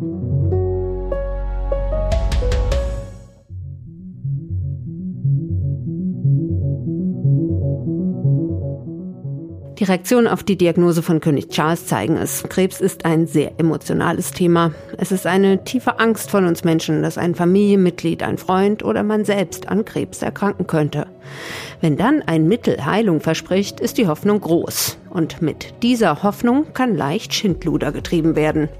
Die Reaktionen auf die Diagnose von König Charles zeigen es. Krebs ist ein sehr emotionales Thema. Es ist eine tiefe Angst von uns Menschen, dass ein Familienmitglied, ein Freund oder man selbst an Krebs erkranken könnte. Wenn dann ein Mittel Heilung verspricht, ist die Hoffnung groß. Und mit dieser Hoffnung kann leicht Schindluder getrieben werden.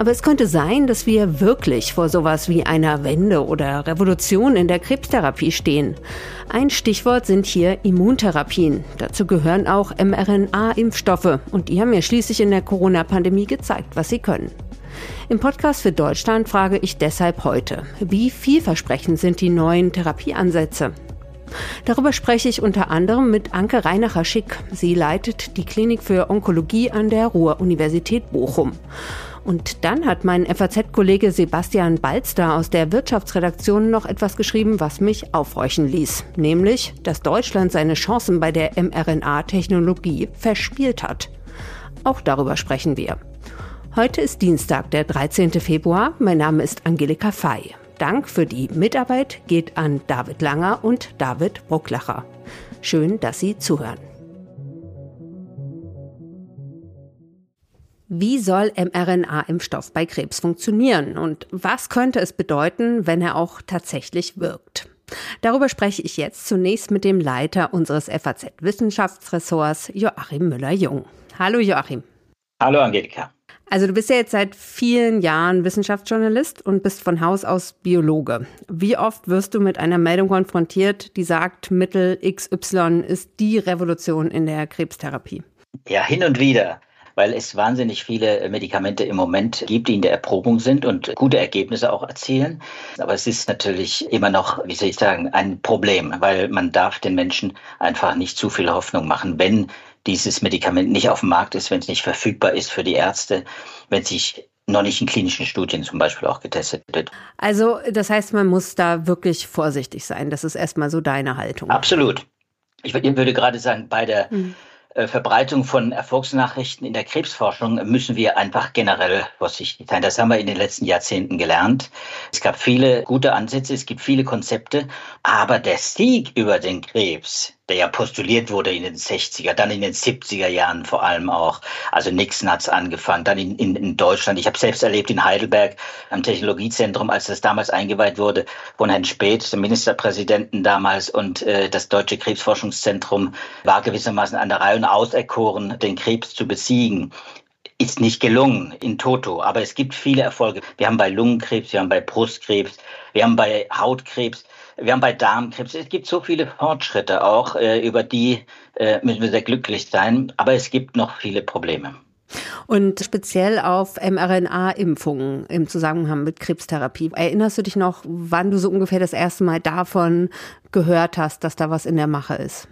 Aber es könnte sein, dass wir wirklich vor sowas wie einer Wende oder Revolution in der Krebstherapie stehen. Ein Stichwort sind hier Immuntherapien. Dazu gehören auch mRNA-Impfstoffe. Und die haben ja schließlich in der Corona-Pandemie gezeigt, was sie können. Im Podcast für Deutschland frage ich deshalb heute, wie vielversprechend sind die neuen Therapieansätze? Darüber spreche ich unter anderem mit Anke Reinacher-Schick. Sie leitet die Klinik für Onkologie an der Ruhr-Universität Bochum. Und dann hat mein FAZ-Kollege Sebastian Balster aus der Wirtschaftsredaktion noch etwas geschrieben, was mich aufhorchen ließ. Nämlich, dass Deutschland seine Chancen bei der mRNA-Technologie verspielt hat. Auch darüber sprechen wir. Heute ist Dienstag, der 13. Februar. Mein Name ist Angelika Fey. Dank für die Mitarbeit geht an David Langer und David Brucklacher. Schön, dass Sie zuhören. Wie soll mRNA-Impfstoff bei Krebs funktionieren und was könnte es bedeuten, wenn er auch tatsächlich wirkt? Darüber spreche ich jetzt zunächst mit dem Leiter unseres FAZ-Wissenschaftsressorts, Joachim Müller-Jung. Hallo Joachim. Hallo Angelika. Also du bist ja jetzt seit vielen Jahren Wissenschaftsjournalist und bist von Haus aus Biologe. Wie oft wirst du mit einer Meldung konfrontiert, die sagt, Mittel XY ist die Revolution in der Krebstherapie? Ja, hin und wieder weil es wahnsinnig viele Medikamente im Moment gibt, die in der Erprobung sind und gute Ergebnisse auch erzielen. Aber es ist natürlich immer noch, wie soll ich sagen, ein Problem, weil man darf den Menschen einfach nicht zu viel Hoffnung machen, wenn dieses Medikament nicht auf dem Markt ist, wenn es nicht verfügbar ist für die Ärzte, wenn sich noch nicht in klinischen Studien zum Beispiel auch getestet wird. Also das heißt, man muss da wirklich vorsichtig sein. Das ist erstmal so deine Haltung. Absolut. Ich würde gerade sagen, bei der mhm. Äh, Verbreitung von Erfolgsnachrichten in der Krebsforschung müssen wir einfach generell vorsichtig sein. Das haben wir in den letzten Jahrzehnten gelernt. Es gab viele gute Ansätze, es gibt viele Konzepte, aber der Sieg über den Krebs, der ja postuliert wurde in den 60er, dann in den 70er Jahren vor allem auch. Also Nixon hat es angefangen, dann in, in, in Deutschland. Ich habe selbst erlebt in Heidelberg am Technologiezentrum, als das damals eingeweiht wurde von Herrn Speth, dem Ministerpräsidenten damals. Und äh, das Deutsche Krebsforschungszentrum war gewissermaßen an der Reihe und auserkoren, den Krebs zu besiegen ist nicht gelungen in Toto, aber es gibt viele Erfolge. Wir haben bei Lungenkrebs, wir haben bei Brustkrebs, wir haben bei Hautkrebs wir haben bei Darmkrebs, es gibt so viele Fortschritte auch, äh, über die äh, müssen wir sehr glücklich sein, aber es gibt noch viele Probleme. Und speziell auf mRNA-Impfungen im Zusammenhang mit Krebstherapie. Erinnerst du dich noch, wann du so ungefähr das erste Mal davon gehört hast, dass da was in der Mache ist?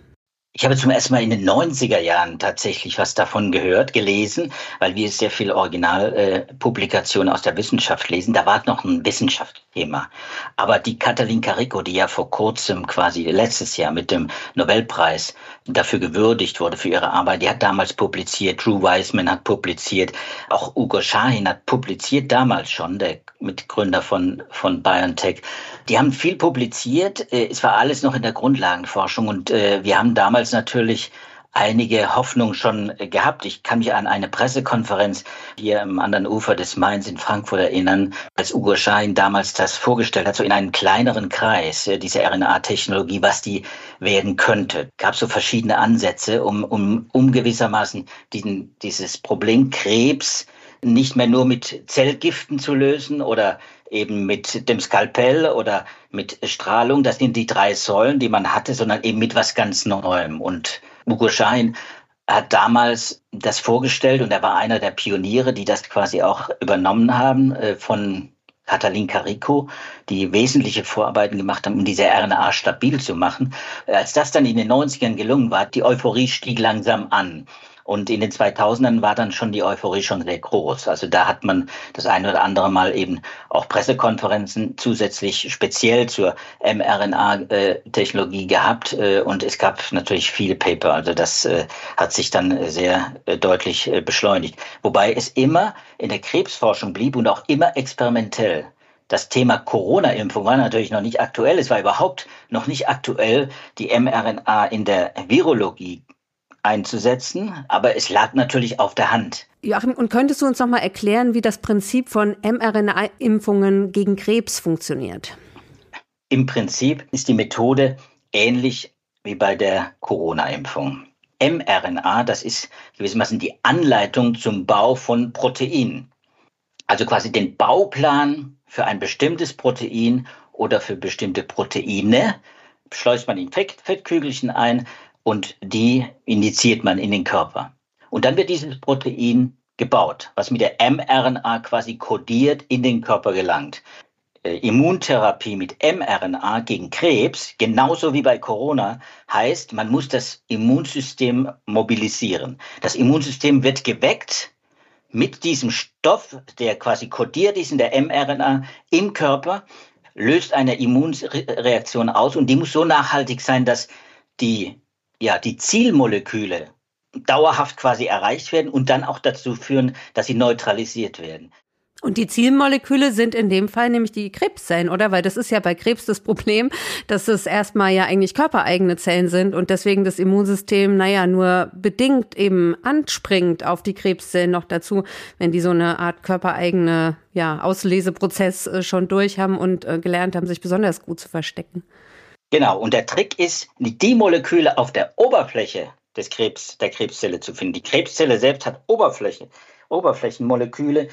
Ich habe zum ersten Mal in den 90er Jahren tatsächlich was davon gehört, gelesen, weil wir sehr viel Originalpublikationen aus der Wissenschaft lesen. Da war noch ein Wissenschaftsthema. Aber die Katalin Carico, die ja vor kurzem quasi letztes Jahr mit dem Nobelpreis dafür gewürdigt wurde für ihre Arbeit, die hat damals publiziert, Drew Weissman hat publiziert, auch Ugo Shahin hat publiziert damals schon, der Mitgründer von, von BioNTech. Die haben viel publiziert. Äh, es war alles noch in der Grundlagenforschung und äh, wir haben damals natürlich einige Hoffnung schon gehabt. Ich kann mich an eine Pressekonferenz hier am anderen Ufer des Mains in Frankfurt erinnern, als Ugo Schein damals das vorgestellt hat, so in einem kleineren Kreis, äh, diese RNA-Technologie, was die werden könnte. Gab so verschiedene Ansätze, um, um, um gewissermaßen diesen, dieses Problem Krebs nicht mehr nur mit Zellgiften zu lösen oder eben mit dem Skalpell oder mit Strahlung. Das sind die drei Säulen, die man hatte, sondern eben mit was ganz Neuem. Und Hugo Schein hat damals das vorgestellt und er war einer der Pioniere, die das quasi auch übernommen haben äh, von Katalin Carico, die wesentliche Vorarbeiten gemacht haben, um diese RNA stabil zu machen. Als das dann in den 90ern gelungen war, die Euphorie stieg langsam an. Und in den 2000ern war dann schon die Euphorie schon sehr groß. Also da hat man das eine oder andere Mal eben auch Pressekonferenzen zusätzlich speziell zur mRNA-Technologie gehabt. Äh, und es gab natürlich viele Paper. Also das äh, hat sich dann sehr äh, deutlich beschleunigt. Wobei es immer in der Krebsforschung blieb und auch immer experimentell. Das Thema Corona-Impfung war natürlich noch nicht aktuell. Es war überhaupt noch nicht aktuell, die mRNA in der Virologie einzusetzen, aber es lag natürlich auf der Hand. Joachim, und könntest du uns noch mal erklären, wie das Prinzip von mRNA-Impfungen gegen Krebs funktioniert? Im Prinzip ist die Methode ähnlich wie bei der Corona-Impfung. mRNA, das ist gewissermaßen die Anleitung zum Bau von Proteinen. Also quasi den Bauplan für ein bestimmtes Protein oder für bestimmte Proteine schleust man in Fettkügelchen ein, und die injiziert man in den Körper. Und dann wird dieses Protein gebaut, was mit der mRNA quasi kodiert in den Körper gelangt. Äh, Immuntherapie mit mRNA gegen Krebs, genauso wie bei Corona, heißt, man muss das Immunsystem mobilisieren. Das Immunsystem wird geweckt mit diesem Stoff, der quasi kodiert ist in der mRNA im Körper, löst eine Immunreaktion aus und die muss so nachhaltig sein, dass die ja, die Zielmoleküle dauerhaft quasi erreicht werden und dann auch dazu führen, dass sie neutralisiert werden. Und die Zielmoleküle sind in dem Fall nämlich die Krebszellen, oder? Weil das ist ja bei Krebs das Problem, dass es erstmal ja eigentlich körpereigene Zellen sind und deswegen das Immunsystem, naja, nur bedingt eben anspringt auf die Krebszellen noch dazu, wenn die so eine Art körpereigene, ja, Ausleseprozess äh, schon durch haben und äh, gelernt haben, sich besonders gut zu verstecken. Genau, und der Trick ist, die Moleküle auf der Oberfläche des Krebs, der Krebszelle zu finden. Die Krebszelle selbst hat Oberfläche, Oberflächenmoleküle,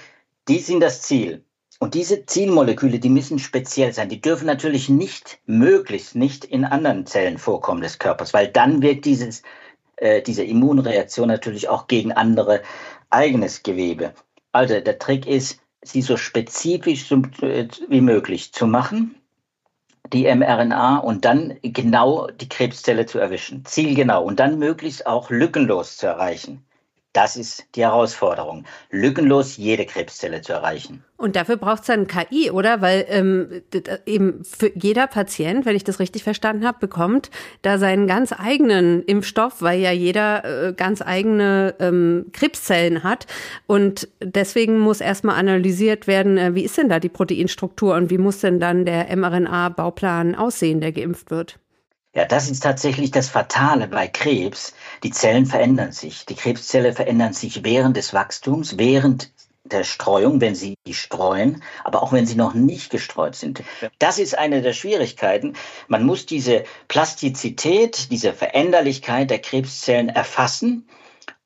die sind das Ziel. Und diese Zielmoleküle, die müssen speziell sein. Die dürfen natürlich nicht, möglichst nicht in anderen Zellen vorkommen des Körpers, weil dann wirkt dieses, äh, diese Immunreaktion natürlich auch gegen andere eigenes Gewebe. Also der Trick ist, sie so spezifisch äh, wie möglich zu machen die mRNA und dann genau die Krebszelle zu erwischen. Zielgenau und dann möglichst auch lückenlos zu erreichen. Das ist die Herausforderung, lückenlos jede Krebszelle zu erreichen. Und dafür braucht es dann KI, oder? Weil ähm, eben für jeder Patient, wenn ich das richtig verstanden habe, bekommt da seinen ganz eigenen Impfstoff, weil ja jeder äh, ganz eigene ähm, Krebszellen hat. Und deswegen muss erstmal analysiert werden, äh, wie ist denn da die Proteinstruktur und wie muss denn dann der mRNA-Bauplan aussehen, der geimpft wird? Ja, das ist tatsächlich das Fatale bei Krebs. Die Zellen verändern sich. Die Krebszelle verändern sich während des Wachstums, während der Streuung, wenn sie streuen, aber auch wenn sie noch nicht gestreut sind. Das ist eine der Schwierigkeiten. Man muss diese Plastizität, diese Veränderlichkeit der Krebszellen erfassen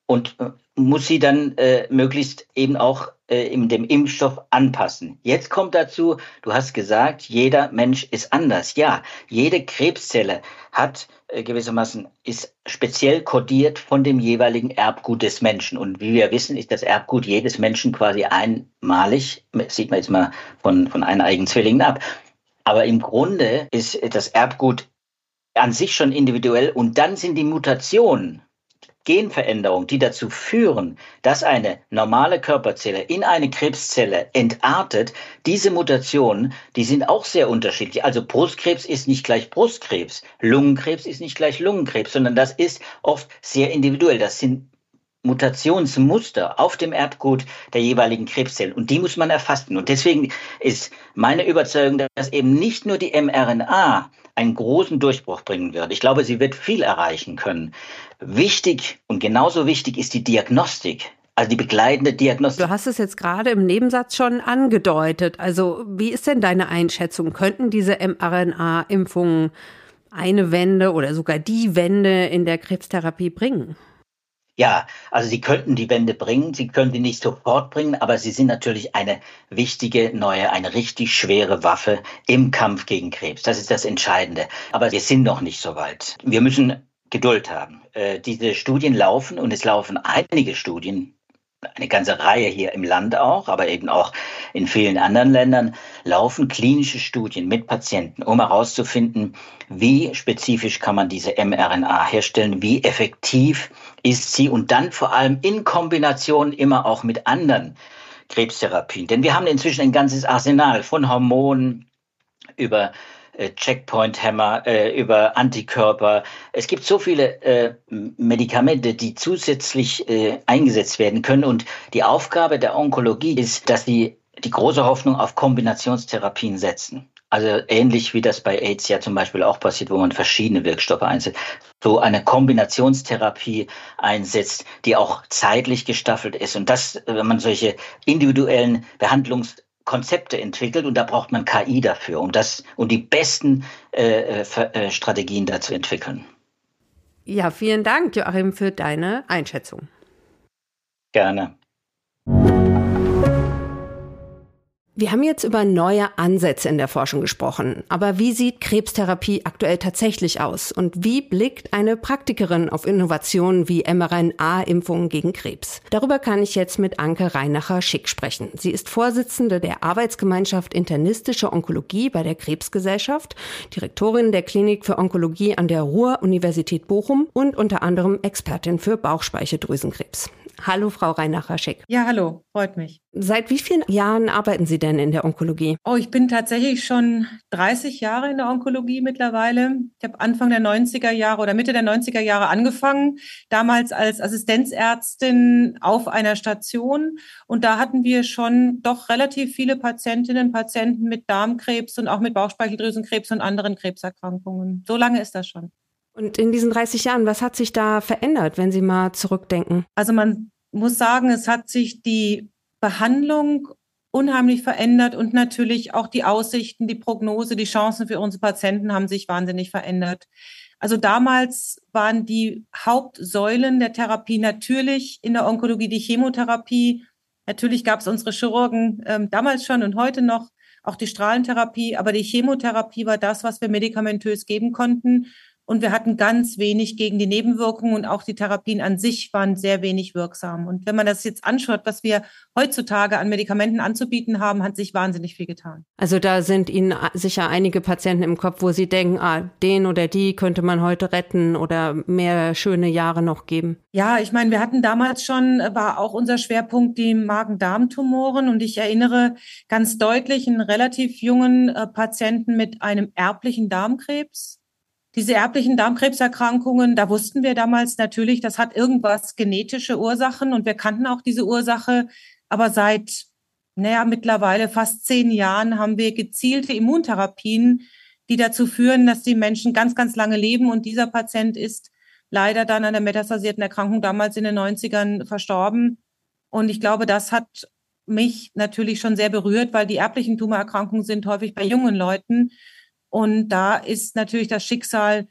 und äh, muss sie dann äh, möglichst eben auch äh, in dem Impfstoff anpassen. Jetzt kommt dazu, du hast gesagt, jeder Mensch ist anders. Ja, jede Krebszelle hat äh, gewissermaßen ist speziell kodiert von dem jeweiligen Erbgut des Menschen. Und wie wir wissen, ist das Erbgut jedes Menschen quasi einmalig. Sieht man jetzt mal von, von eineigen Zwillingen ab. Aber im Grunde ist das Erbgut an sich schon individuell und dann sind die Mutationen Genveränderungen, die dazu führen, dass eine normale Körperzelle in eine Krebszelle entartet, diese Mutationen, die sind auch sehr unterschiedlich. Also Brustkrebs ist nicht gleich Brustkrebs, Lungenkrebs ist nicht gleich Lungenkrebs, sondern das ist oft sehr individuell. Das sind Mutationsmuster auf dem Erbgut der jeweiligen Krebszellen. Und die muss man erfassen. Und deswegen ist meine Überzeugung, dass eben nicht nur die mRNA einen großen Durchbruch bringen wird. Ich glaube, sie wird viel erreichen können. Wichtig und genauso wichtig ist die Diagnostik. Also die begleitende Diagnostik. Du hast es jetzt gerade im Nebensatz schon angedeutet. Also wie ist denn deine Einschätzung? Könnten diese mRNA-Impfungen eine Wende oder sogar die Wende in der Krebstherapie bringen? Ja, also sie könnten die Wende bringen, sie können die nicht sofort bringen, aber sie sind natürlich eine wichtige, neue, eine richtig schwere Waffe im Kampf gegen Krebs. Das ist das Entscheidende. Aber wir sind noch nicht so weit. Wir müssen Geduld haben. Äh, diese Studien laufen und es laufen einige Studien eine ganze Reihe hier im Land auch, aber eben auch in vielen anderen Ländern, laufen klinische Studien mit Patienten, um herauszufinden, wie spezifisch kann man diese mRNA herstellen, wie effektiv ist sie und dann vor allem in Kombination immer auch mit anderen Krebstherapien. Denn wir haben inzwischen ein ganzes Arsenal von Hormonen über Checkpoint-Hämmer, äh, über Antikörper. Es gibt so viele äh, Medikamente, die zusätzlich äh, eingesetzt werden können. Und die Aufgabe der Onkologie ist, dass sie die große Hoffnung auf Kombinationstherapien setzen. Also ähnlich wie das bei AIDS ja zum Beispiel auch passiert, wo man verschiedene Wirkstoffe einsetzt. So eine Kombinationstherapie einsetzt, die auch zeitlich gestaffelt ist. Und das, wenn man solche individuellen Behandlungs Konzepte entwickelt und da braucht man KI dafür, um das, um die besten äh, äh, Strategien da zu entwickeln. Ja, vielen Dank, Joachim, für deine Einschätzung. Gerne. Wir haben jetzt über neue Ansätze in der Forschung gesprochen. Aber wie sieht Krebstherapie aktuell tatsächlich aus? Und wie blickt eine Praktikerin auf Innovationen wie mRNA-Impfungen gegen Krebs? Darüber kann ich jetzt mit Anke Reinacher-Schick sprechen. Sie ist Vorsitzende der Arbeitsgemeinschaft Internistische Onkologie bei der Krebsgesellschaft, Direktorin der Klinik für Onkologie an der Ruhr-Universität Bochum und unter anderem Expertin für Bauchspeicheldrüsenkrebs. Hallo, Frau Reinacher-Schick. Ja, hallo, freut mich. Seit wie vielen Jahren arbeiten Sie denn in der Onkologie? Oh, ich bin tatsächlich schon 30 Jahre in der Onkologie mittlerweile. Ich habe Anfang der 90er Jahre oder Mitte der 90er Jahre angefangen, damals als Assistenzärztin auf einer Station. Und da hatten wir schon doch relativ viele Patientinnen und Patienten mit Darmkrebs und auch mit Bauchspeicheldrüsenkrebs und anderen Krebserkrankungen. So lange ist das schon. Und in diesen 30 Jahren, was hat sich da verändert, wenn Sie mal zurückdenken? Also man muss sagen, es hat sich die Behandlung unheimlich verändert und natürlich auch die Aussichten, die Prognose, die Chancen für unsere Patienten haben sich wahnsinnig verändert. Also damals waren die Hauptsäulen der Therapie natürlich in der Onkologie die Chemotherapie. Natürlich gab es unsere Chirurgen ähm, damals schon und heute noch auch die Strahlentherapie, aber die Chemotherapie war das, was wir medikamentös geben konnten. Und wir hatten ganz wenig gegen die Nebenwirkungen und auch die Therapien an sich waren sehr wenig wirksam. Und wenn man das jetzt anschaut, was wir heutzutage an Medikamenten anzubieten haben, hat sich wahnsinnig viel getan. Also da sind Ihnen sicher einige Patienten im Kopf, wo Sie denken, ah, den oder die könnte man heute retten oder mehr schöne Jahre noch geben. Ja, ich meine, wir hatten damals schon, war auch unser Schwerpunkt die Magen-Darm-Tumoren. Und ich erinnere ganz deutlich einen relativ jungen äh, Patienten mit einem erblichen Darmkrebs diese erblichen Darmkrebserkrankungen, da wussten wir damals natürlich, das hat irgendwas genetische Ursachen und wir kannten auch diese Ursache. Aber seit, naja, mittlerweile fast zehn Jahren haben wir gezielte Immuntherapien, die dazu führen, dass die Menschen ganz, ganz lange leben. Und dieser Patient ist leider dann an der metastasierten Erkrankung damals in den 90ern verstorben. Und ich glaube, das hat mich natürlich schon sehr berührt, weil die erblichen Tumorerkrankungen sind häufig bei jungen Leuten. Und da ist natürlich das Schicksal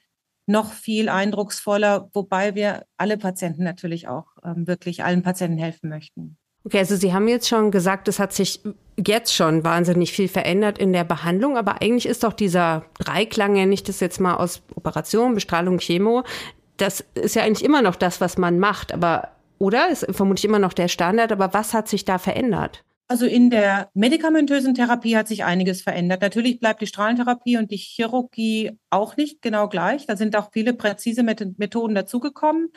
noch viel eindrucksvoller, wobei wir alle Patienten natürlich auch ähm, wirklich allen Patienten helfen möchten. Okay, also Sie haben jetzt schon gesagt, es hat sich jetzt schon wahnsinnig viel verändert in der Behandlung, aber eigentlich ist doch dieser Dreiklang, ja nicht das jetzt mal aus Operation, Bestrahlung, Chemo, das ist ja eigentlich immer noch das, was man macht, aber oder? Ist vermutlich immer noch der Standard, aber was hat sich da verändert? Also in der medikamentösen Therapie hat sich einiges verändert. Natürlich bleibt die Strahlentherapie und die Chirurgie auch nicht genau gleich. Da sind auch viele präzise Methoden dazugekommen.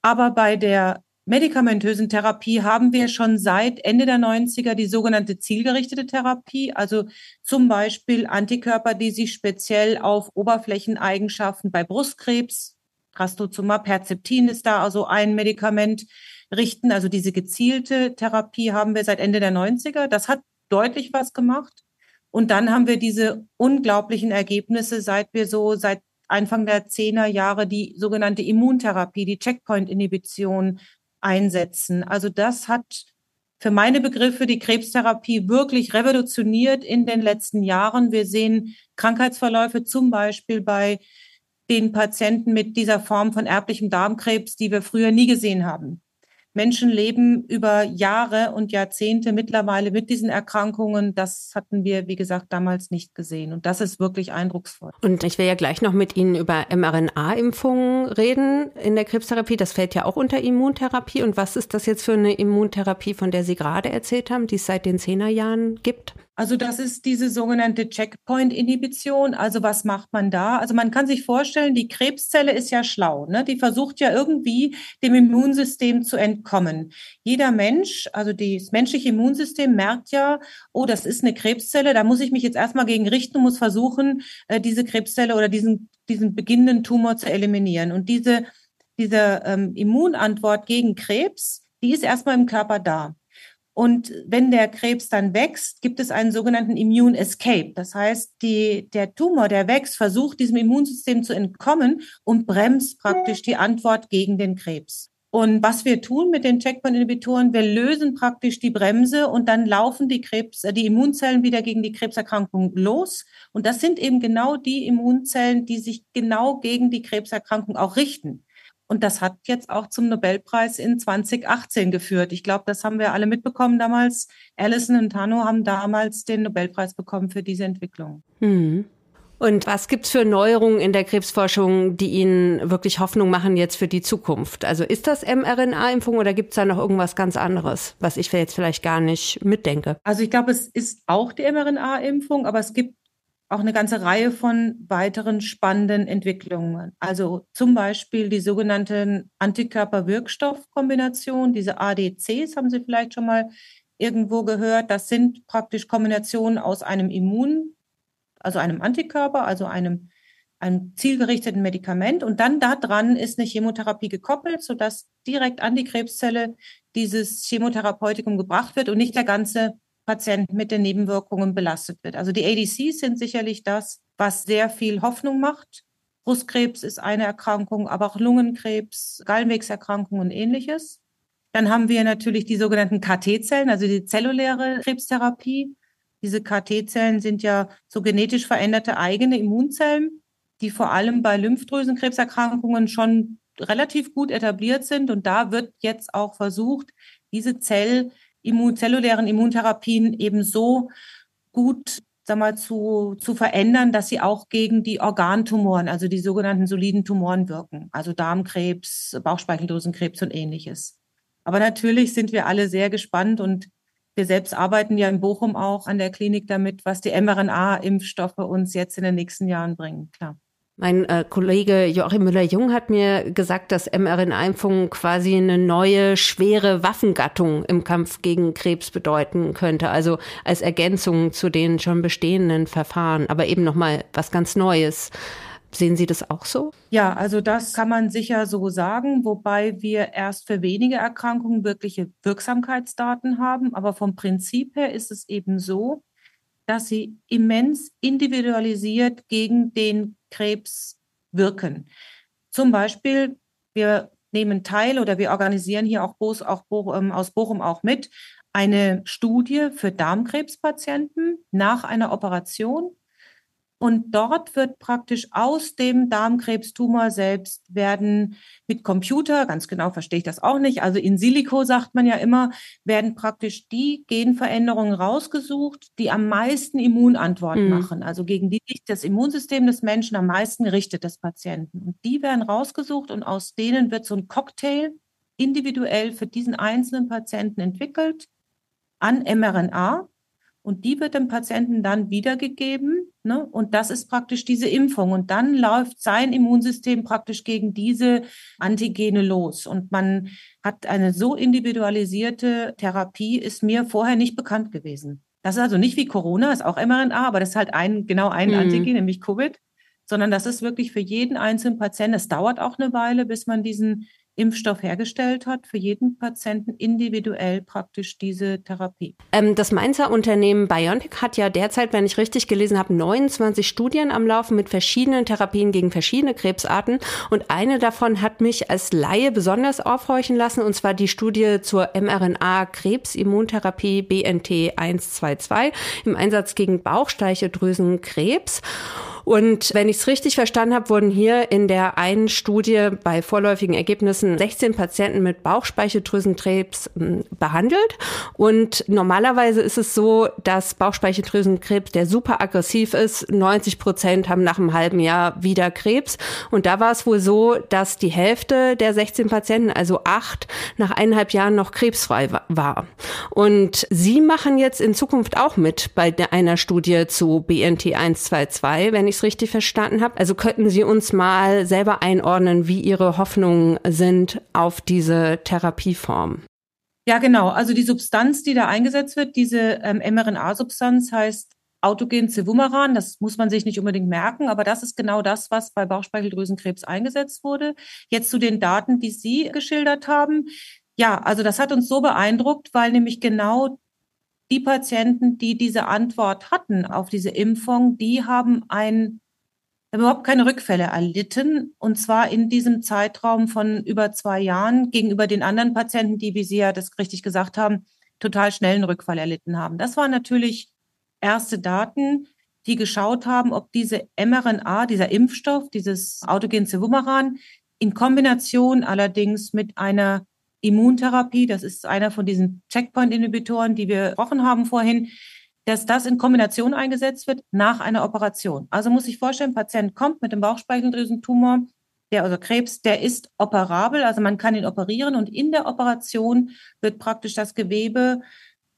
Aber bei der medikamentösen Therapie haben wir schon seit Ende der 90er die sogenannte zielgerichtete Therapie, also zum Beispiel Antikörper, die sich speziell auf Oberflächeneigenschaften bei Brustkrebs, Trastuzumab, Herzeptin ist da also ein Medikament, richten. Also diese gezielte Therapie haben wir seit Ende der 90er. Das hat deutlich was gemacht. Und dann haben wir diese unglaublichen Ergebnisse, seit wir so seit Anfang der Zehner Jahre die sogenannte Immuntherapie, die Checkpoint-Inhibition einsetzen. Also das hat für meine Begriffe die Krebstherapie wirklich revolutioniert in den letzten Jahren. Wir sehen Krankheitsverläufe zum Beispiel bei den Patienten mit dieser Form von erblichem Darmkrebs, die wir früher nie gesehen haben. Menschen leben über Jahre und Jahrzehnte mittlerweile mit diesen Erkrankungen. Das hatten wir, wie gesagt, damals nicht gesehen. Und das ist wirklich eindrucksvoll. Und ich will ja gleich noch mit Ihnen über mRNA-Impfungen reden in der Krebstherapie. Das fällt ja auch unter Immuntherapie. Und was ist das jetzt für eine Immuntherapie, von der Sie gerade erzählt haben, die es seit den Zehnerjahren gibt? Also das ist diese sogenannte Checkpoint-Inhibition. Also was macht man da? Also man kann sich vorstellen, die Krebszelle ist ja schlau. Ne? Die versucht ja irgendwie dem Immunsystem zu entkommen. Jeder Mensch, also das menschliche Immunsystem merkt ja, oh, das ist eine Krebszelle, da muss ich mich jetzt erstmal gegen richten und muss versuchen, äh, diese Krebszelle oder diesen, diesen beginnenden Tumor zu eliminieren. Und diese, diese ähm, Immunantwort gegen Krebs, die ist erstmal im Körper da. Und wenn der Krebs dann wächst, gibt es einen sogenannten Immune Escape. Das heißt, die, der Tumor, der wächst, versucht diesem Immunsystem zu entkommen und bremst praktisch die Antwort gegen den Krebs. Und was wir tun mit den Checkpoint-Inhibitoren, wir lösen praktisch die Bremse und dann laufen die Krebs, äh, die Immunzellen wieder gegen die Krebserkrankung los. Und das sind eben genau die Immunzellen, die sich genau gegen die Krebserkrankung auch richten. Und das hat jetzt auch zum Nobelpreis in 2018 geführt. Ich glaube, das haben wir alle mitbekommen damals. Allison und Tano haben damals den Nobelpreis bekommen für diese Entwicklung. Hm. Und was gibt's für Neuerungen in der Krebsforschung, die Ihnen wirklich Hoffnung machen jetzt für die Zukunft? Also ist das mRNA-Impfung oder gibt's da noch irgendwas ganz anderes, was ich jetzt vielleicht gar nicht mitdenke? Also ich glaube, es ist auch die mRNA-Impfung, aber es gibt auch eine ganze Reihe von weiteren spannenden Entwicklungen. Also zum Beispiel die sogenannten Antikörper-Wirkstoff-Kombination, diese ADCs haben Sie vielleicht schon mal irgendwo gehört. Das sind praktisch Kombinationen aus einem Immun, also einem Antikörper, also einem, einem zielgerichteten Medikament. Und dann da dran ist eine Chemotherapie gekoppelt, sodass direkt an die Krebszelle dieses Chemotherapeutikum gebracht wird und nicht der ganze Patient mit den Nebenwirkungen belastet wird. Also die ADCs sind sicherlich das, was sehr viel Hoffnung macht. Brustkrebs ist eine Erkrankung, aber auch Lungenkrebs, Gallenwegserkrankungen und ähnliches. Dann haben wir natürlich die sogenannten KT-Zellen, also die zelluläre Krebstherapie. Diese KT-Zellen sind ja so genetisch veränderte eigene Immunzellen, die vor allem bei Lymphdrüsenkrebserkrankungen schon relativ gut etabliert sind. Und da wird jetzt auch versucht, diese Zell immun zellulären Immuntherapien eben so gut sag mal, zu, zu verändern, dass sie auch gegen die Organtumoren, also die sogenannten soliden Tumoren wirken, also Darmkrebs, Bauchspeicheldrüsenkrebs und ähnliches. Aber natürlich sind wir alle sehr gespannt und wir selbst arbeiten ja in Bochum auch an der Klinik damit, was die mRNA-Impfstoffe uns jetzt in den nächsten Jahren bringen, klar. Mein äh, Kollege Joachim Müller-Jung hat mir gesagt, dass mRNA-Impfung quasi eine neue, schwere Waffengattung im Kampf gegen Krebs bedeuten könnte. Also als Ergänzung zu den schon bestehenden Verfahren, aber eben nochmal was ganz Neues. Sehen Sie das auch so? Ja, also das kann man sicher so sagen, wobei wir erst für wenige Erkrankungen wirkliche Wirksamkeitsdaten haben. Aber vom Prinzip her ist es eben so, dass sie immens individualisiert gegen den Krebs wirken. Zum Beispiel, wir nehmen teil oder wir organisieren hier auch, Bos, auch ähm, aus Bochum auch mit eine Studie für Darmkrebspatienten nach einer Operation und dort wird praktisch aus dem Darmkrebstumor selbst werden mit Computer, ganz genau verstehe ich das auch nicht, also in Silico sagt man ja immer, werden praktisch die Genveränderungen rausgesucht, die am meisten Immunantwort mhm. machen, also gegen die sich das Immunsystem des Menschen am meisten richtet, des Patienten. Und die werden rausgesucht und aus denen wird so ein Cocktail individuell für diesen einzelnen Patienten entwickelt an mRNA und die wird dem Patienten dann wiedergegeben. Ne? Und das ist praktisch diese Impfung. Und dann läuft sein Immunsystem praktisch gegen diese Antigene los. Und man hat eine so individualisierte Therapie, ist mir vorher nicht bekannt gewesen. Das ist also nicht wie Corona, ist auch mRNA, aber das ist halt ein, genau ein mhm. Antigen, nämlich Covid, sondern das ist wirklich für jeden einzelnen Patienten. Es dauert auch eine Weile, bis man diesen Impfstoff hergestellt hat, für jeden Patienten individuell praktisch diese Therapie. Ähm, das Mainzer Unternehmen BioNTech hat ja derzeit, wenn ich richtig gelesen habe, 29 Studien am Laufen mit verschiedenen Therapien gegen verschiedene Krebsarten. Und eine davon hat mich als Laie besonders aufhorchen lassen, und zwar die Studie zur mRNA-Krebsimmuntherapie BNT 122 im Einsatz gegen Bauchspeicheldrüsenkrebs. Und wenn ich es richtig verstanden habe, wurden hier in der einen Studie bei vorläufigen Ergebnissen 16 Patienten mit Bauchspeicheldrüsenkrebs hm, behandelt. Und normalerweise ist es so, dass Bauchspeicheldrüsenkrebs, der super aggressiv ist, 90 Prozent haben nach einem halben Jahr wieder Krebs. Und da war es wohl so, dass die Hälfte der 16 Patienten, also acht, nach eineinhalb Jahren noch krebsfrei war. Und Sie machen jetzt in Zukunft auch mit bei einer Studie zu BNT 122, wenn ich es richtig verstanden habe. Also könnten Sie uns mal selber einordnen, wie Ihre Hoffnungen sind auf diese Therapieform? Ja, genau. Also die Substanz, die da eingesetzt wird, diese ähm, mRNA-Substanz heißt autogen Cevumeran. Das muss man sich nicht unbedingt merken, aber das ist genau das, was bei Bauchspeicheldrüsenkrebs eingesetzt wurde. Jetzt zu den Daten, die Sie geschildert haben. Ja, also das hat uns so beeindruckt, weil nämlich genau die Patienten, die diese Antwort hatten auf diese Impfung, die haben ein überhaupt keine Rückfälle erlitten. Und zwar in diesem Zeitraum von über zwei Jahren gegenüber den anderen Patienten, die, wie Sie ja das richtig gesagt haben, total schnellen Rückfall erlitten haben. Das waren natürlich erste Daten, die geschaut haben, ob diese mRNA, dieser Impfstoff, dieses Autogen Cevumeran, in Kombination allerdings mit einer Immuntherapie, das ist einer von diesen Checkpoint-Inhibitoren, die wir gesprochen haben vorhin, dass das in Kombination eingesetzt wird nach einer Operation. Also muss ich vorstellen, Patient kommt mit dem Bauchspeicheldrüsentumor, der also Krebs, der ist operabel, also man kann ihn operieren und in der Operation wird praktisch das Gewebe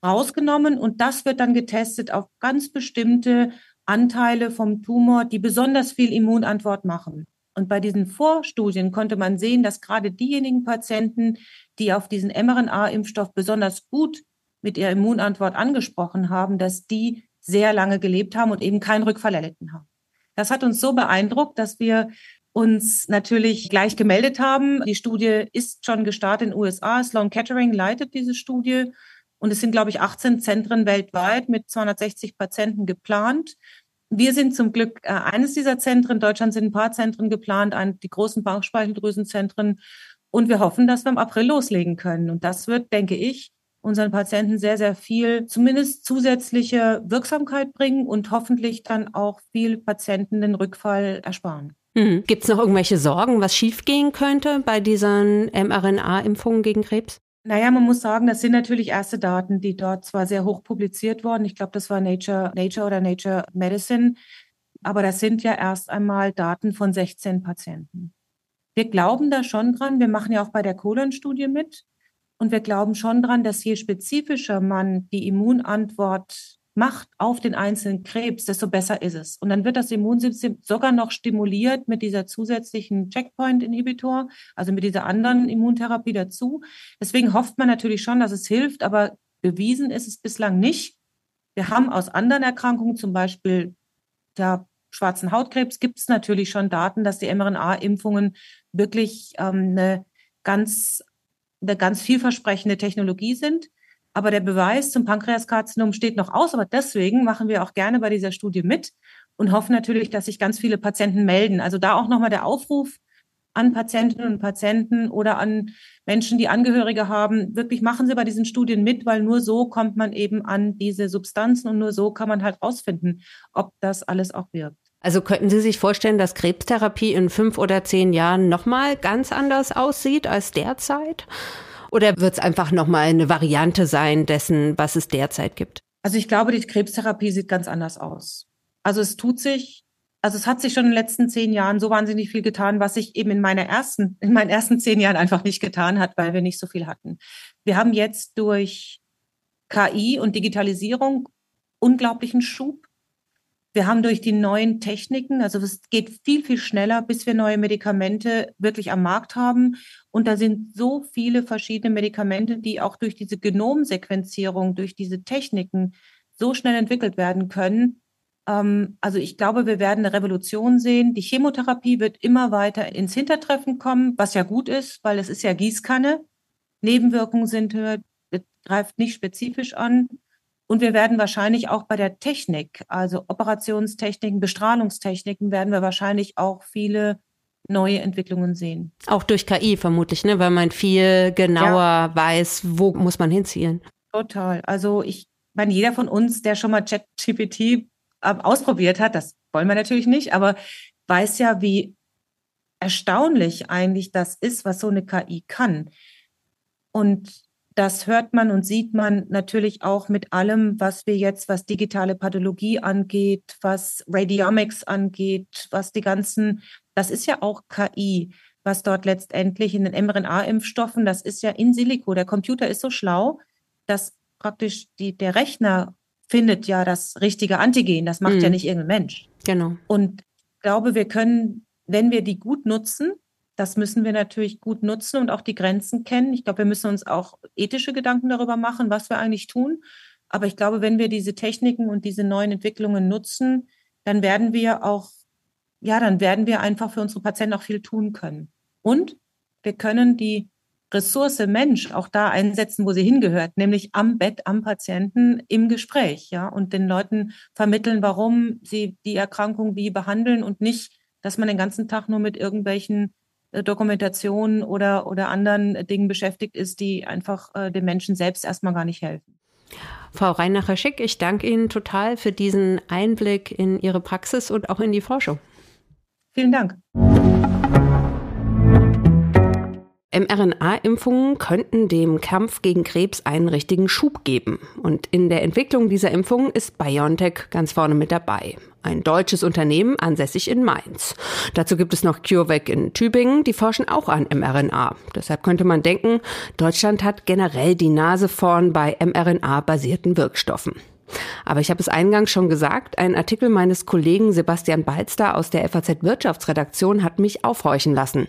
rausgenommen und das wird dann getestet auf ganz bestimmte Anteile vom Tumor, die besonders viel Immunantwort machen. Und bei diesen Vorstudien konnte man sehen, dass gerade diejenigen Patienten, die auf diesen mRNA-Impfstoff besonders gut mit ihrer Immunantwort angesprochen haben, dass die sehr lange gelebt haben und eben keinen Rückfall erlitten haben. Das hat uns so beeindruckt, dass wir uns natürlich gleich gemeldet haben. Die Studie ist schon gestartet in den USA. Sloan Kettering leitet diese Studie und es sind, glaube ich, 18 Zentren weltweit mit 260 Patienten geplant. Wir sind zum Glück äh, eines dieser Zentren. In Deutschland sind ein paar Zentren geplant, die großen Bauchspeicheldrüsenzentren. Und wir hoffen, dass wir im April loslegen können. Und das wird, denke ich, unseren Patienten sehr, sehr viel, zumindest zusätzliche Wirksamkeit bringen und hoffentlich dann auch viel Patienten den Rückfall ersparen. Mhm. Gibt es noch irgendwelche Sorgen, was schiefgehen könnte bei diesen mRNA-Impfungen gegen Krebs? Naja, man muss sagen, das sind natürlich erste Daten, die dort zwar sehr hoch publiziert wurden. Ich glaube, das war Nature, Nature oder Nature Medicine. Aber das sind ja erst einmal Daten von 16 Patienten. Wir glauben da schon dran. Wir machen ja auch bei der Kolon-Studie mit. Und wir glauben schon dran, dass je spezifischer man die Immunantwort macht auf den einzelnen Krebs, desto besser ist es. Und dann wird das Immunsystem sogar noch stimuliert mit dieser zusätzlichen Checkpoint-Inhibitor, also mit dieser anderen Immuntherapie dazu. Deswegen hofft man natürlich schon, dass es hilft, aber bewiesen ist es bislang nicht. Wir haben aus anderen Erkrankungen, zum Beispiel der schwarzen Hautkrebs, gibt es natürlich schon Daten, dass die mRNA-Impfungen wirklich ähm, eine ganz eine ganz vielversprechende Technologie sind. Aber der Beweis zum Pankreaskarzinom steht noch aus. Aber deswegen machen wir auch gerne bei dieser Studie mit und hoffen natürlich, dass sich ganz viele Patienten melden. Also da auch nochmal der Aufruf an Patientinnen und Patienten oder an Menschen, die Angehörige haben. Wirklich machen Sie bei diesen Studien mit, weil nur so kommt man eben an diese Substanzen und nur so kann man halt rausfinden, ob das alles auch wirkt. Also könnten Sie sich vorstellen, dass Krebstherapie in fünf oder zehn Jahren nochmal ganz anders aussieht als derzeit? Oder wird es einfach nochmal eine Variante sein dessen, was es derzeit gibt? Also ich glaube, die Krebstherapie sieht ganz anders aus. Also es tut sich, also es hat sich schon in den letzten zehn Jahren so wahnsinnig viel getan, was sich eben in meiner ersten, in meinen ersten zehn Jahren einfach nicht getan hat, weil wir nicht so viel hatten. Wir haben jetzt durch KI und Digitalisierung unglaublichen Schub. Wir haben durch die neuen Techniken, also es geht viel, viel schneller, bis wir neue Medikamente wirklich am Markt haben. Und da sind so viele verschiedene Medikamente, die auch durch diese Genomsequenzierung, durch diese Techniken so schnell entwickelt werden können. Ähm, also ich glaube, wir werden eine Revolution sehen. Die Chemotherapie wird immer weiter ins Hintertreffen kommen, was ja gut ist, weil es ist ja Gießkanne. Nebenwirkungen sind höher, greift nicht spezifisch an. Und wir werden wahrscheinlich auch bei der Technik, also Operationstechniken, Bestrahlungstechniken, werden wir wahrscheinlich auch viele neue Entwicklungen sehen. Auch durch KI vermutlich, ne? weil man viel genauer ja. weiß, wo muss man hinziehen. Total. Also ich meine, jeder von uns, der schon mal ChatGPT ausprobiert hat, das wollen wir natürlich nicht, aber weiß ja, wie erstaunlich eigentlich das ist, was so eine KI kann. Und das hört man und sieht man natürlich auch mit allem, was wir jetzt, was digitale Pathologie angeht, was Radiomics angeht, was die ganzen, das ist ja auch KI, was dort letztendlich in den mRNA-Impfstoffen, das ist ja in Silico. Der Computer ist so schlau, dass praktisch die, der Rechner findet ja das richtige Antigen. Das macht mhm. ja nicht irgendein Mensch. Genau. Und ich glaube, wir können, wenn wir die gut nutzen, das müssen wir natürlich gut nutzen und auch die Grenzen kennen. Ich glaube, wir müssen uns auch ethische Gedanken darüber machen, was wir eigentlich tun. Aber ich glaube, wenn wir diese Techniken und diese neuen Entwicklungen nutzen, dann werden wir auch, ja, dann werden wir einfach für unsere Patienten auch viel tun können. Und wir können die Ressource Mensch auch da einsetzen, wo sie hingehört, nämlich am Bett, am Patienten im Gespräch, ja, und den Leuten vermitteln, warum sie die Erkrankung wie behandeln und nicht, dass man den ganzen Tag nur mit irgendwelchen Dokumentationen oder, oder anderen Dingen beschäftigt ist, die einfach äh, den Menschen selbst erstmal gar nicht helfen. Frau Reinacher-Schick, ich danke Ihnen total für diesen Einblick in Ihre Praxis und auch in die Forschung. Vielen Dank mRNA-Impfungen könnten dem Kampf gegen Krebs einen richtigen Schub geben. Und in der Entwicklung dieser Impfungen ist BioNTech ganz vorne mit dabei. Ein deutsches Unternehmen ansässig in Mainz. Dazu gibt es noch CureVac in Tübingen, die forschen auch an mRNA. Deshalb könnte man denken, Deutschland hat generell die Nase vorn bei mRNA-basierten Wirkstoffen. Aber ich habe es eingangs schon gesagt, ein Artikel meines Kollegen Sebastian Balster aus der FAZ Wirtschaftsredaktion hat mich aufhorchen lassen.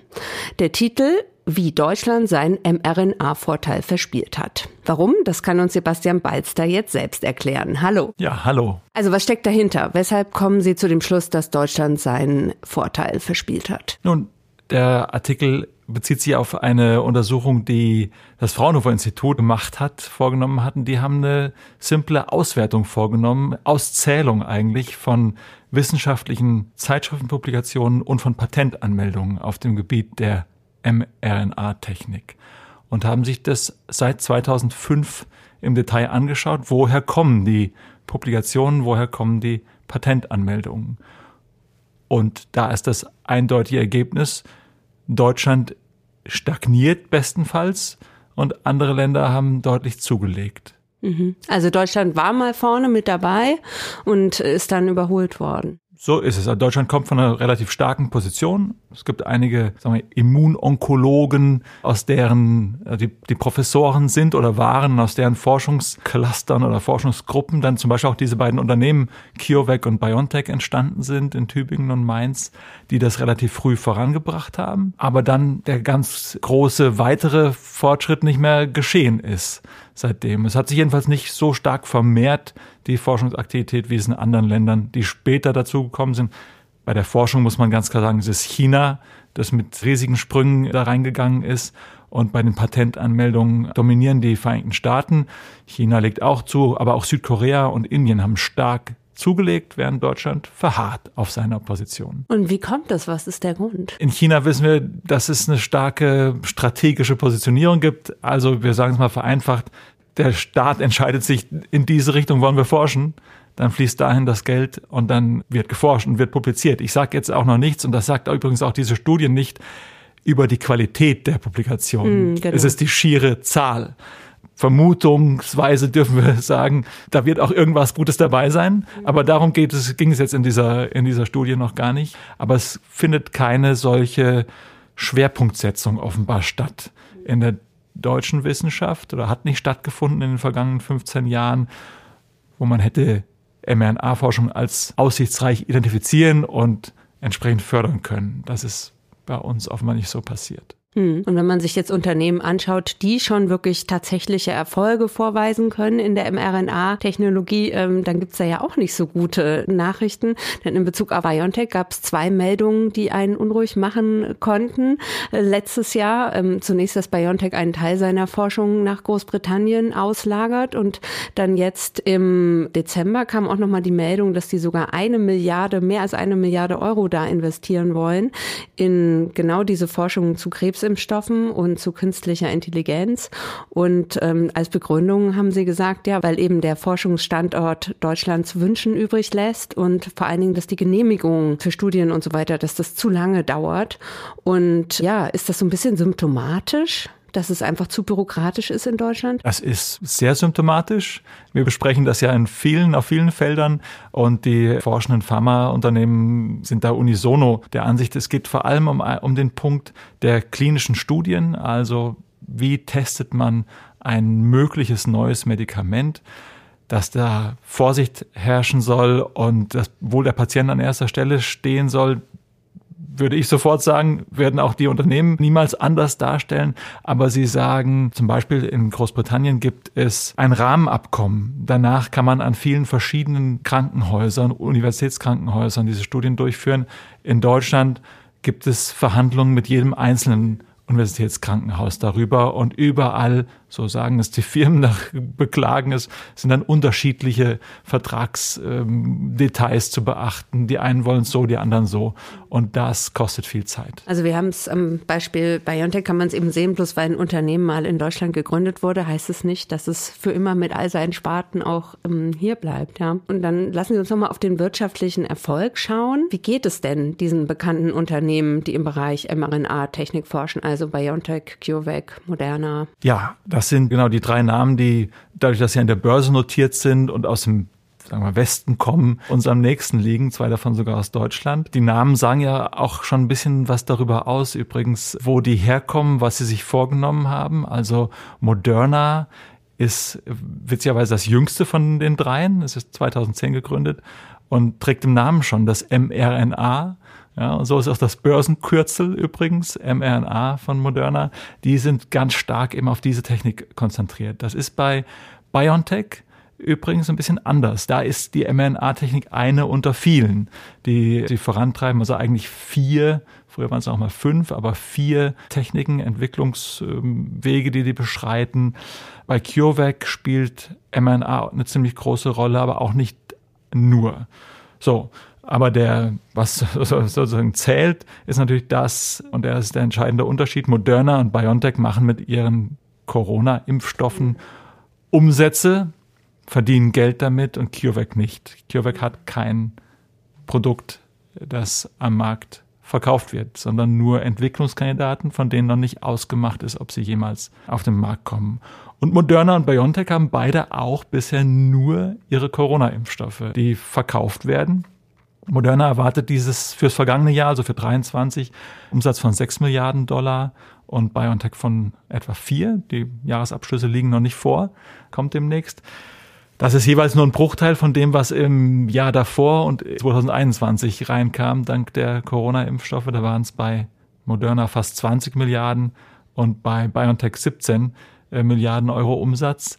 Der Titel wie Deutschland seinen mRNA-Vorteil verspielt hat. Warum? Das kann uns Sebastian Balster jetzt selbst erklären. Hallo. Ja, hallo. Also was steckt dahinter? Weshalb kommen Sie zu dem Schluss, dass Deutschland seinen Vorteil verspielt hat? Nun, der Artikel bezieht sich auf eine Untersuchung, die das Fraunhofer Institut gemacht hat, vorgenommen hatten. Die haben eine simple Auswertung vorgenommen, Auszählung eigentlich von wissenschaftlichen Zeitschriftenpublikationen und von Patentanmeldungen auf dem Gebiet der mRNA-Technik und haben sich das seit 2005 im Detail angeschaut, woher kommen die Publikationen, woher kommen die Patentanmeldungen. Und da ist das eindeutige Ergebnis, Deutschland stagniert bestenfalls und andere Länder haben deutlich zugelegt. Mhm. Also Deutschland war mal vorne mit dabei und ist dann überholt worden. So ist es. Also Deutschland kommt von einer relativ starken Position. Es gibt einige sagen wir, Immunonkologen, aus deren äh, die, die Professoren sind oder waren, aus deren Forschungsclustern oder Forschungsgruppen dann zum Beispiel auch diese beiden Unternehmen CureVac und BioNTech entstanden sind in Tübingen und Mainz, die das relativ früh vorangebracht haben. Aber dann der ganz große weitere Fortschritt nicht mehr geschehen ist seitdem. Es hat sich jedenfalls nicht so stark vermehrt, die Forschungsaktivität, wie es in anderen Ländern, die später dazugekommen sind. Bei der Forschung muss man ganz klar sagen, es ist China, das mit riesigen Sprüngen da reingegangen ist. Und bei den Patentanmeldungen dominieren die Vereinigten Staaten. China legt auch zu, aber auch Südkorea und Indien haben stark zugelegt, während Deutschland verharrt auf seiner Position. Und wie kommt das? Was ist der Grund? In China wissen wir, dass es eine starke strategische Positionierung gibt. Also wir sagen es mal vereinfacht, der Staat entscheidet sich, in diese Richtung wollen wir forschen dann fließt dahin das Geld und dann wird geforscht und wird publiziert. Ich sage jetzt auch noch nichts, und das sagt übrigens auch diese Studie nicht, über die Qualität der Publikation. Mm, genau. Es ist die schiere Zahl vermutungsweise dürfen wir sagen, da wird auch irgendwas Gutes dabei sein. Aber darum geht es, ging es jetzt in dieser, in dieser Studie noch gar nicht. Aber es findet keine solche Schwerpunktsetzung offenbar statt in der deutschen Wissenschaft oder hat nicht stattgefunden in den vergangenen 15 Jahren, wo man hätte mRNA-Forschung als aussichtsreich identifizieren und entsprechend fördern können. Das ist bei uns offenbar nicht so passiert. Hm. Und wenn man sich jetzt Unternehmen anschaut, die schon wirklich tatsächliche Erfolge vorweisen können in der mRNA-Technologie, ähm, dann gibt's da ja auch nicht so gute Nachrichten. Denn in Bezug auf BioNTech gab es zwei Meldungen, die einen unruhig machen konnten. Äh, letztes Jahr ähm, zunächst, dass BioNTech einen Teil seiner Forschung nach Großbritannien auslagert und dann jetzt im Dezember kam auch nochmal die Meldung, dass die sogar eine Milliarde, mehr als eine Milliarde Euro da investieren wollen in genau diese Forschung zu Krebs Krebsimpfstoffen und zu künstlicher Intelligenz. Und ähm, als Begründung haben sie gesagt, ja, weil eben der Forschungsstandort Deutschlands Wünschen übrig lässt und vor allen Dingen, dass die Genehmigung für Studien und so weiter, dass das zu lange dauert. Und ja, ist das so ein bisschen symptomatisch? Dass es einfach zu bürokratisch ist in Deutschland? Das ist sehr symptomatisch. Wir besprechen das ja in vielen, auf vielen Feldern und die forschenden Pharmaunternehmen sind da unisono der Ansicht, es geht vor allem um, um den Punkt der klinischen Studien, also wie testet man ein mögliches neues Medikament dass da Vorsicht herrschen soll und dass wohl der Patient an erster Stelle stehen soll würde ich sofort sagen, werden auch die Unternehmen niemals anders darstellen. Aber sie sagen, zum Beispiel in Großbritannien gibt es ein Rahmenabkommen. Danach kann man an vielen verschiedenen Krankenhäusern, Universitätskrankenhäusern diese Studien durchführen. In Deutschland gibt es Verhandlungen mit jedem einzelnen Universitätskrankenhaus darüber und überall, so sagen es die Firmen, nach beklagen es, sind dann unterschiedliche Vertragsdetails ähm, zu beachten. Die einen wollen es so, die anderen so und das kostet viel Zeit. Also wir haben es am Beispiel BioNTech kann man es eben sehen, bloß weil ein Unternehmen mal in Deutschland gegründet wurde, heißt es nicht, dass es für immer mit all seinen Sparten auch ähm, hier bleibt. Ja. Und dann lassen Sie uns nochmal auf den wirtschaftlichen Erfolg schauen. Wie geht es denn diesen bekannten Unternehmen, die im Bereich mRNA-Technik forschen? Also also BioNTech, CureVac, Moderna. Ja, das sind genau die drei Namen, die dadurch, dass sie an der Börse notiert sind und aus dem sagen wir, Westen kommen, uns am nächsten liegen, zwei davon sogar aus Deutschland. Die Namen sagen ja auch schon ein bisschen was darüber aus, übrigens, wo die herkommen, was sie sich vorgenommen haben. Also Moderna ist witzigerweise das jüngste von den dreien. Es ist 2010 gegründet und trägt im Namen schon das mRNA. Ja, und so ist auch das Börsenkürzel übrigens, mRNA von Moderna. Die sind ganz stark eben auf diese Technik konzentriert. Das ist bei BioNTech übrigens ein bisschen anders. Da ist die mRNA-Technik eine unter vielen, die sie vorantreiben. Also eigentlich vier, früher waren es auch mal fünf, aber vier Techniken, Entwicklungswege, die die beschreiten. Bei CureVac spielt mRNA eine ziemlich große Rolle, aber auch nicht nur. So, aber der, was sozusagen zählt, ist natürlich das, und der ist der entscheidende Unterschied. Moderna und BioNTech machen mit ihren Corona-Impfstoffen Umsätze, verdienen Geld damit und CureVac nicht. CureVac hat kein Produkt, das am Markt verkauft wird, sondern nur Entwicklungskandidaten, von denen noch nicht ausgemacht ist, ob sie jemals auf den Markt kommen. Und Moderna und BioNTech haben beide auch bisher nur ihre Corona-Impfstoffe, die verkauft werden. Moderna erwartet dieses fürs vergangene Jahr, also für 23, Umsatz von 6 Milliarden Dollar und BioNTech von etwa 4. Die Jahresabschlüsse liegen noch nicht vor, kommt demnächst. Das ist jeweils nur ein Bruchteil von dem, was im Jahr davor und 2021 reinkam, dank der Corona-Impfstoffe. Da waren es bei Moderna fast 20 Milliarden und bei BioNTech 17 äh, Milliarden Euro Umsatz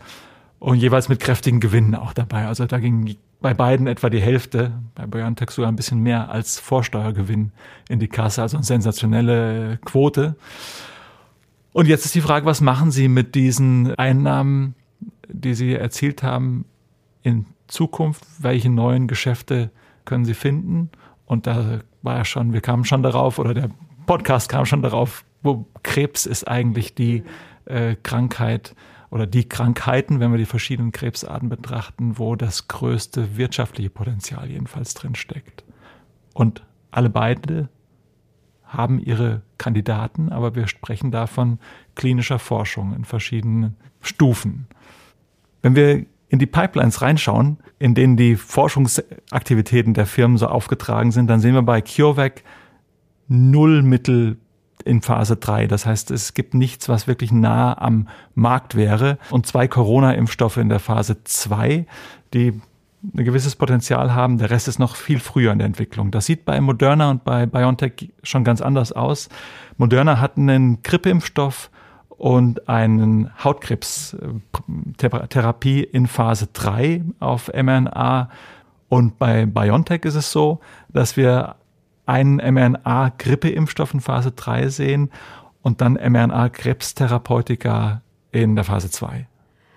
und jeweils mit kräftigen Gewinnen auch dabei. Also da ging bei beiden etwa die Hälfte, bei BioNTech sogar ein bisschen mehr als Vorsteuergewinn in die Kasse, also eine sensationelle Quote. Und jetzt ist die Frage, was machen Sie mit diesen Einnahmen, die Sie erzielt haben in Zukunft? Welche neuen Geschäfte können Sie finden? Und da war ja schon, wir kamen schon darauf, oder der Podcast kam schon darauf, wo Krebs ist eigentlich die äh, Krankheit, oder die Krankheiten, wenn wir die verschiedenen Krebsarten betrachten, wo das größte wirtschaftliche Potenzial jedenfalls drin steckt. Und alle beide haben ihre Kandidaten, aber wir sprechen da von klinischer Forschung in verschiedenen Stufen. Wenn wir in die Pipelines reinschauen, in denen die Forschungsaktivitäten der Firmen so aufgetragen sind, dann sehen wir bei CureVac null Mittel in Phase 3. Das heißt, es gibt nichts, was wirklich nah am Markt wäre. Und zwei Corona-Impfstoffe in der Phase 2, die ein gewisses Potenzial haben. Der Rest ist noch viel früher in der Entwicklung. Das sieht bei Moderna und bei BioNTech schon ganz anders aus. Moderna hat einen Grippeimpfstoff und einen Hautkrebstherapie in Phase 3 auf mRNA. Und bei BioNTech ist es so, dass wir einen mRNA-Grippeimpfstoff in Phase 3 sehen und dann mRNA-Krebstherapeutika in der Phase 2.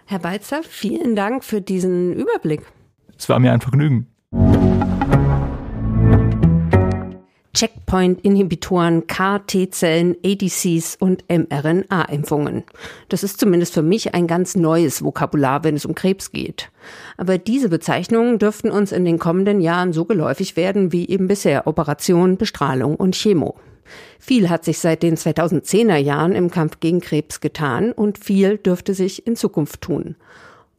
Herr Beitzer, vielen Dank für diesen Überblick. Es war mir ein Vergnügen. Checkpoint-Inhibitoren, KT-Zellen, ADCs und mRNA-Impfungen. Das ist zumindest für mich ein ganz neues Vokabular, wenn es um Krebs geht. Aber diese Bezeichnungen dürften uns in den kommenden Jahren so geläufig werden wie eben bisher Operation, Bestrahlung und Chemo. Viel hat sich seit den 2010er Jahren im Kampf gegen Krebs getan und viel dürfte sich in Zukunft tun.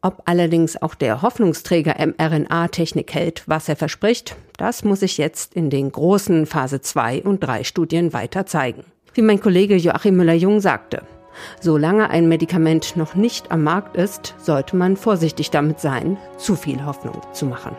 Ob allerdings auch der Hoffnungsträger mRNA-Technik hält, was er verspricht, das muss sich jetzt in den großen Phase 2 und 3 Studien weiter zeigen. Wie mein Kollege Joachim Müller-Jung sagte, solange ein Medikament noch nicht am Markt ist, sollte man vorsichtig damit sein, zu viel Hoffnung zu machen.